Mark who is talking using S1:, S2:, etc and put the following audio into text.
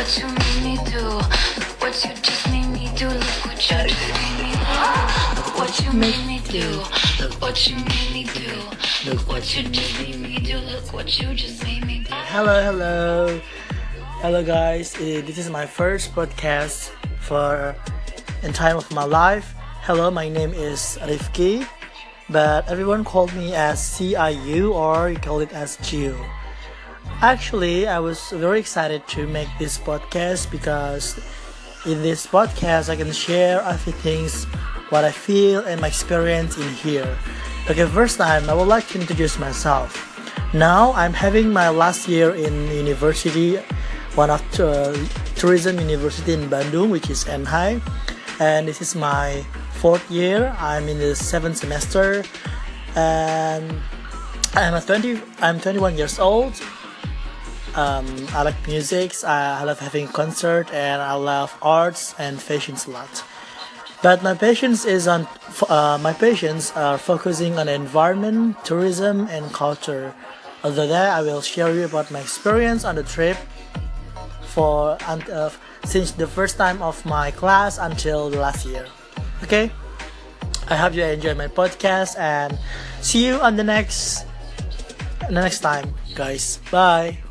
S1: what you made me do. Look what you just made me do. Look what you just made me do. Look what you made me do. Look what you made me do. Look what you just made me do. Look what you just made me do.
S2: Hello, hello, hello, guys. Uh, This is my first podcast for in time of my life. Hello, my name is Rifki, but everyone called me as CIU or you call it as Gio. Actually, I was very excited to make this podcast because in this podcast I can share a few things what I feel and my experience in here. Okay, first time I would like to introduce myself. Now I'm having my last year in university, one of the tourism university in Bandung, which is NHI, and this is my fourth year. I'm in the seventh semester, and I'm a 20. I'm 21 years old. Um, I like music. I love having concert, and I love arts and fashions a lot. But my passions is on uh, my passions are focusing on environment, tourism, and culture. Other that, I will share you about my experience on the trip for uh, since the first time of my class until last year. Okay, I hope you enjoy my podcast and see you on the next the next time, guys. Bye.